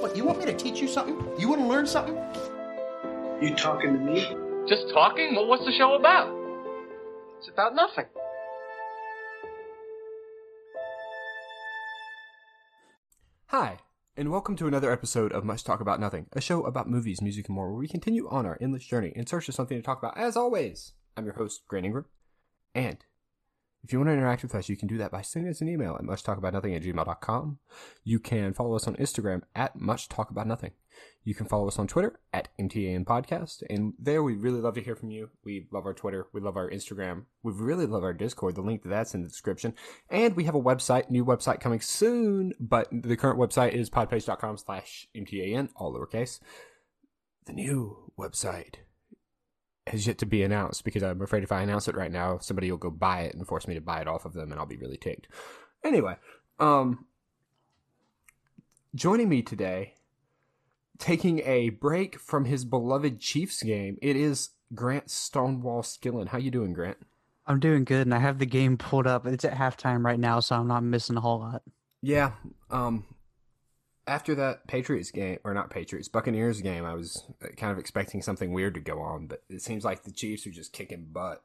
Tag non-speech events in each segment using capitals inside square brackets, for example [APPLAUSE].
What, you want me to teach you something? You want to learn something? You talking to me? Just talking? Well, what's the show about? It's about nothing. Hi, and welcome to another episode of Much Talk About Nothing, a show about movies, music, and more, where we continue on our endless journey in search of something to talk about. As always, I'm your host, Grant Ingram, and if you want to interact with us, you can do that by sending us an email at muchtalkaboutnothing at gmail.com. You can follow us on Instagram at muchtalkaboutnothing. You can follow us on Twitter at MTAN Podcast. And there, we really love to hear from you. We love our Twitter. We love our Instagram. We really love our Discord. The link to that's in the description. And we have a website, new website coming soon. But the current website is podpage.com slash MTAN, all lowercase. The new website has yet to be announced because I'm afraid if I announce it right now, somebody will go buy it and force me to buy it off of them, and I'll be really ticked. Anyway, um, joining me today, taking a break from his beloved Chiefs game, it is Grant Stonewall Skillen. How you doing, Grant? I'm doing good, and I have the game pulled up. It's at halftime right now, so I'm not missing a whole lot. Yeah. Um, after that Patriots game, or not Patriots, Buccaneers game, I was uh, kind of expecting something weird to go on, but it seems like the Chiefs are just kicking butt.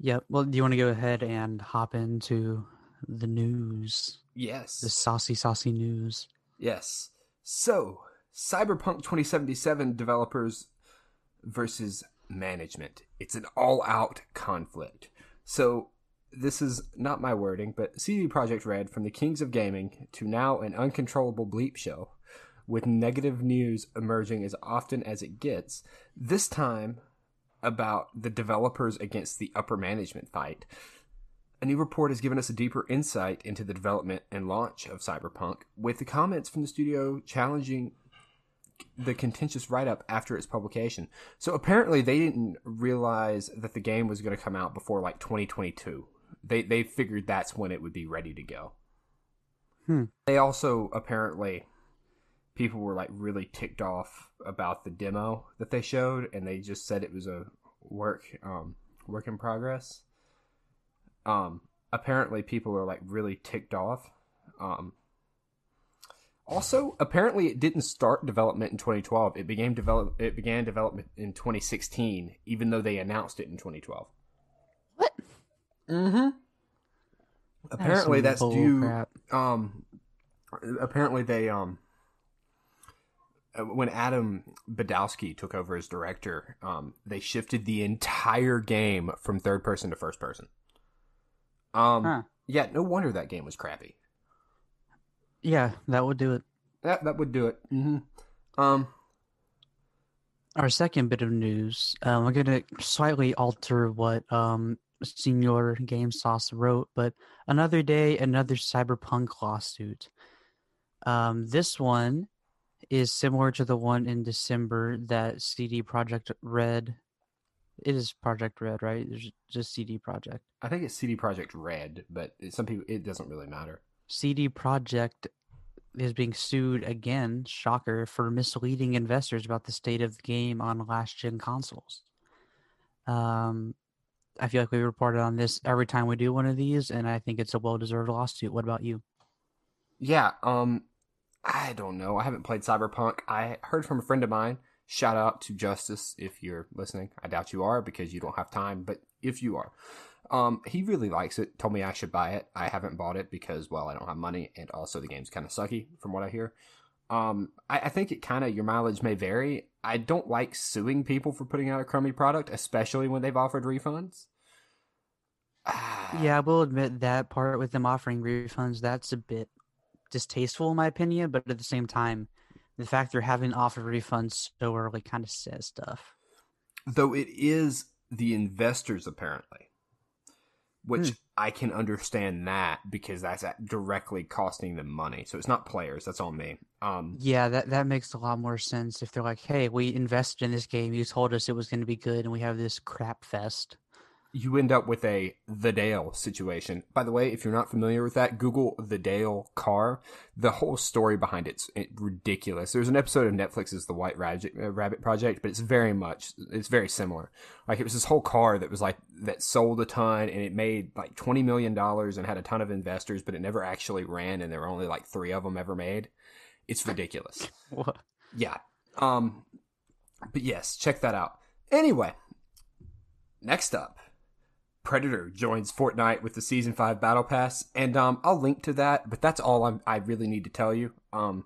Yep. Well, do you want to go ahead and hop into the news? Yes. The saucy, saucy news. Yes. So, Cyberpunk 2077 developers versus management. It's an all out conflict. So, this is not my wording, but CD Projekt Red from the Kings of Gaming to now an uncontrollable bleep show, with negative news emerging as often as it gets. This time about the developers against the upper management fight. A new report has given us a deeper insight into the development and launch of Cyberpunk, with the comments from the studio challenging the contentious write up after its publication. So apparently they didn't realize that the game was going to come out before like 2022 they they figured that's when it would be ready to go. Hmm. They also apparently people were like really ticked off about the demo that they showed, and they just said it was a work um, work in progress. Um, apparently people are like really ticked off. Um, also, apparently, it didn't start development in 2012. It began develop. It began development in 2016, even though they announced it in 2012. What? Mm-hmm. Apparently, that's, some bull due. crap. Um, apparently they um. uh, When Adam Badowski took over as director, um, they shifted the entire game from third person to first person. Um, Huh. yeah, no wonder that game was crappy. Yeah, that would do it. That that would do it. Mm-hmm. Um, Our second bit of news. Um, I'm gonna slightly alter what um Senior Game Sauce wrote, but another day, another cyberpunk lawsuit. Um, this one is similar to the one in December that CD Projekt Red. It is Projekt Red, right? There's just CD Projekt. I think it's CD Projekt Red, but it- some people it doesn't really matter. CD Projekt is being sued again, shocker, for misleading investors about the state of the game on last gen consoles. Um, I feel like we reported on this every time we do one of these, and I think it's a well deserved lawsuit. What about you? Yeah, um I don't know. I haven't played Cyberpunk. I heard from a friend of mine. Shout out to Justice if you're listening. I doubt you are because you don't have time, but if you are. Um he really likes it. Told me I should buy it. I haven't bought it because well, I don't have money and also the game's kind of sucky from what I hear. Um I, I think it kind of your mileage may vary. I don't like suing people for putting out a crummy product, especially when they've offered refunds. Yeah, [SIGHS] I will admit that part with them offering refunds, that's a bit distasteful in my opinion, but at the same time, the fact they're having offer refunds so early kind of says stuff. though it is the investors apparently which Hmm. i can understand that because that's directly costing them money so it's not players that's on me um Yeah, that that makes a lot more sense if they're like, "Hey, we invested in this game. You told us it was going to be good, and we have this crap fest." you end up with a the Dale situation. By the way, if you're not familiar with that, Google the Dale car. The whole story behind it's it, ridiculous. There's an episode of Netflix's The White Rabbit, uh, Rabbit Project, but it's very much it's very similar. Like it was this whole car that was like that sold a ton and it made like 20 million dollars and had a ton of investors, but it never actually ran and there were only like 3 of them ever made. It's ridiculous. [LAUGHS] What? Yeah. Um but yes, check that out. Anyway, next up, Predator joins Fortnite with the season 5 battle pass and um I'll link to that, but that's all I'm, I really need to tell you. Um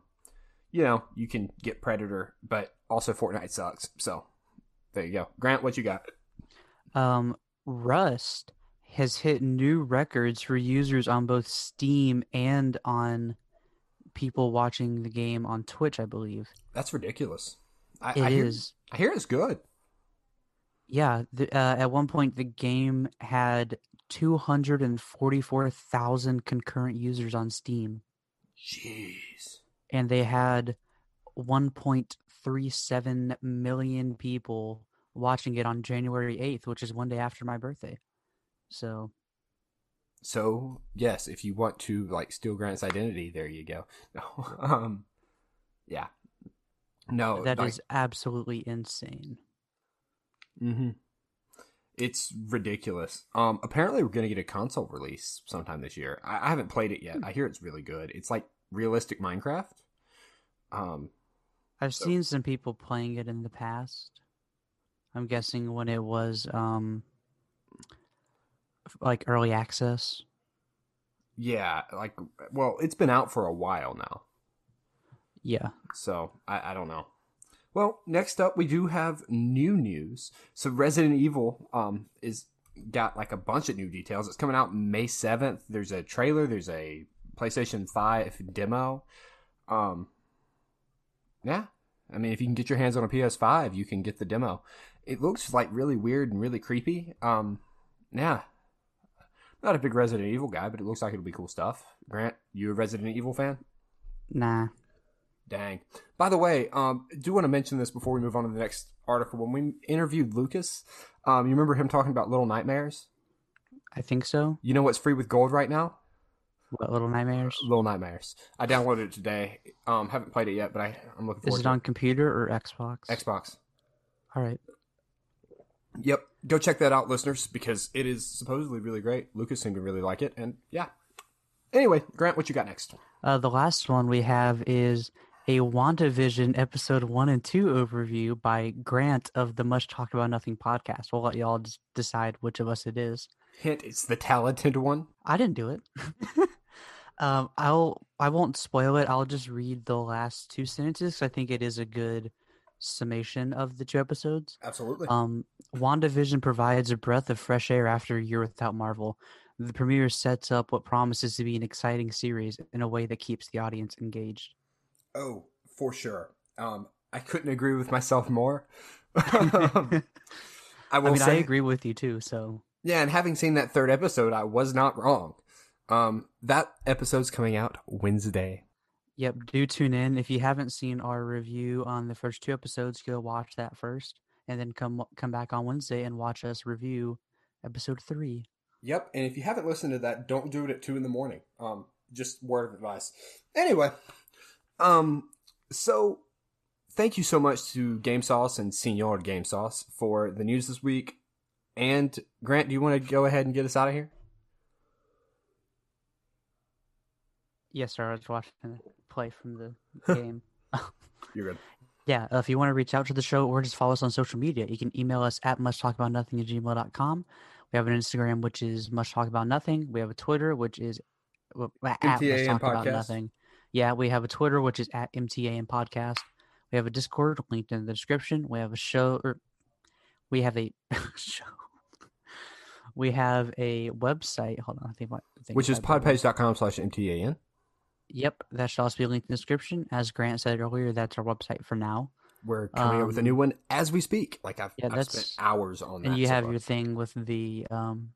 you know, you can get Predator, but also Fortnite sucks. So, there you go. Grant, what you got? Um, Rust has hit new records for users on both Steam and on people watching the game on Twitch, I believe. That's ridiculous. I, It I hear, is. I hear it's good. Yeah, the, uh, at one point the game had 244,000 concurrent users on Steam, Jeez. and they had 1.37 million people watching it on January 8th, which is one day after my birthday. So, So yes, if you want to like steal Grant's identity, there you go. No, [LAUGHS] um, yeah, no, that is like, absolutely insane. hmm It's ridiculous. Um, apparently we're gonna get a console release sometime this year. I, I haven't played it yet. I hear it's really good. It's like realistic Minecraft. Um, I've So- seen some people playing it in the past. I'm guessing when it was um like early access. yeah, like well, it's been out for a while now. Yeah. So I, I don't know. Well, next up we do have new news. So Resident Evil um is got like a bunch of new details. It's coming out May seventh. There's a trailer. There's a PlayStation Five demo. Um, yeah. I mean, if you can get your hands on a PS5, you can get the demo. It looks like really weird and really creepy. Um, yeah. Not a big Resident Evil guy, but it looks like it'll be cool stuff. Grant, you a Resident Evil fan? Nah. Dang. By the way, um, I do want to mention this before we move on to the next article. When we interviewed Lucas, um, you remember him talking about Little Nightmares? I think so. You know what's free with gold right now? What Little Nightmares? Little Nightmares. I downloaded it today. Um, haven't played it yet, but I, I'm looking Is forward it to on computer or Xbox? Xbox. All right. Yep. Go check that out, listeners, because it is supposedly really great. Lucas seemed to really like it, and yeah. Anyway, Grant, what you got next? Uh, the last one we have is a WandaVision episode one and two overview by Grant of the Much Talked About Nothing podcast. We'll let y'all just decide which of us it is. Hint: It's the talented one. I didn't do it. [LAUGHS] um, I'll I won't spoil it. I'll just read the last two sentences. I think it is a good summation of the two episodes. Absolutely. Um, WandaVision provides a breath of fresh air after a year without Marvel. The premiere sets up what promises to be an exciting series in a way that keeps the audience engaged. Oh, for sure. Um, I couldn't agree with myself more. [LAUGHS] [LAUGHS] I I will mean, say, I agree with you too. So yeah, and having seen that third episode, I was not wrong. Um, that episode's coming out Wednesday. Yep, do tune in. If you haven't seen our review on the first two episodes, go watch that first, and then come come back on Wednesday and watch us review episode three. Yep, and if you haven't listened to that, don't do it at two in the morning. Um, just word of advice. Anyway, um, so thank you so much to Game Sauce and Senior Game Sauce for the news this week. And Grant, do you want to go ahead and get us out of here? Yes, sir. I was watching the play from the [LAUGHS] game. [LAUGHS] You're good. Yeah, uh, if you want to reach out to the show or just follow us on social media, you can email us at muchtalkaboutnothing at gmail.com. We have an Instagram, which is much talk about nothing. We have a Twitter, which is well, at MTAN talk about nothing. Yeah, we have a Twitter, which is at MTAN podcast. We have a Discord linked in the description. We have a show, or we have a [LAUGHS] show. We have a website. Hold on, I think my I think Which is podpage.com slash MTAN. Yep, that should also be linked in the description. As Grant said earlier, that's our website for now. We're coming up with a new Um, one as we speak. Like I've, yeah, I've spent hours on that. and you so have far. your thing with the um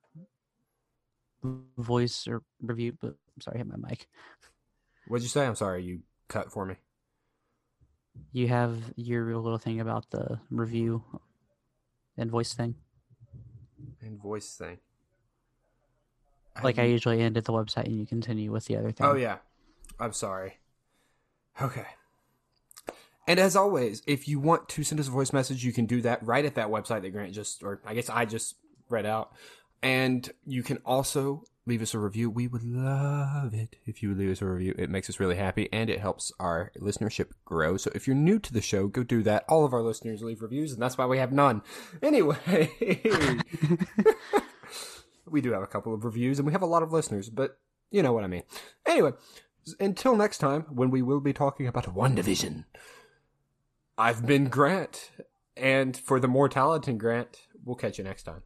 voice or review but I'm sorry I hit my mic What'd you say? I'm sorry, you cut for me. you have your little thing about the review and voice thing And voice thing. like i usually end at the website and you continue with the other thing Oh yeah. I'm sorry. Okay. And as always, if you want to send us a voice message, you can do that right at that website that Grant just or I guess I just read out. And you can also leave us a review. We would love it if you would leave us a review. It makes us really happy and it helps our listenership grow. So if you're new to the show, go do that. All of our listeners leave reviews, and that's why we have none. [LAUGHS] Anyway, [LAUGHS] we do have a couple of reviews and we have a lot of listeners, but you know what I mean. Anyway, until next time, when we will be talking about WandaVision, I've been Grant, and for the more talented Grant, we'll catch you next time.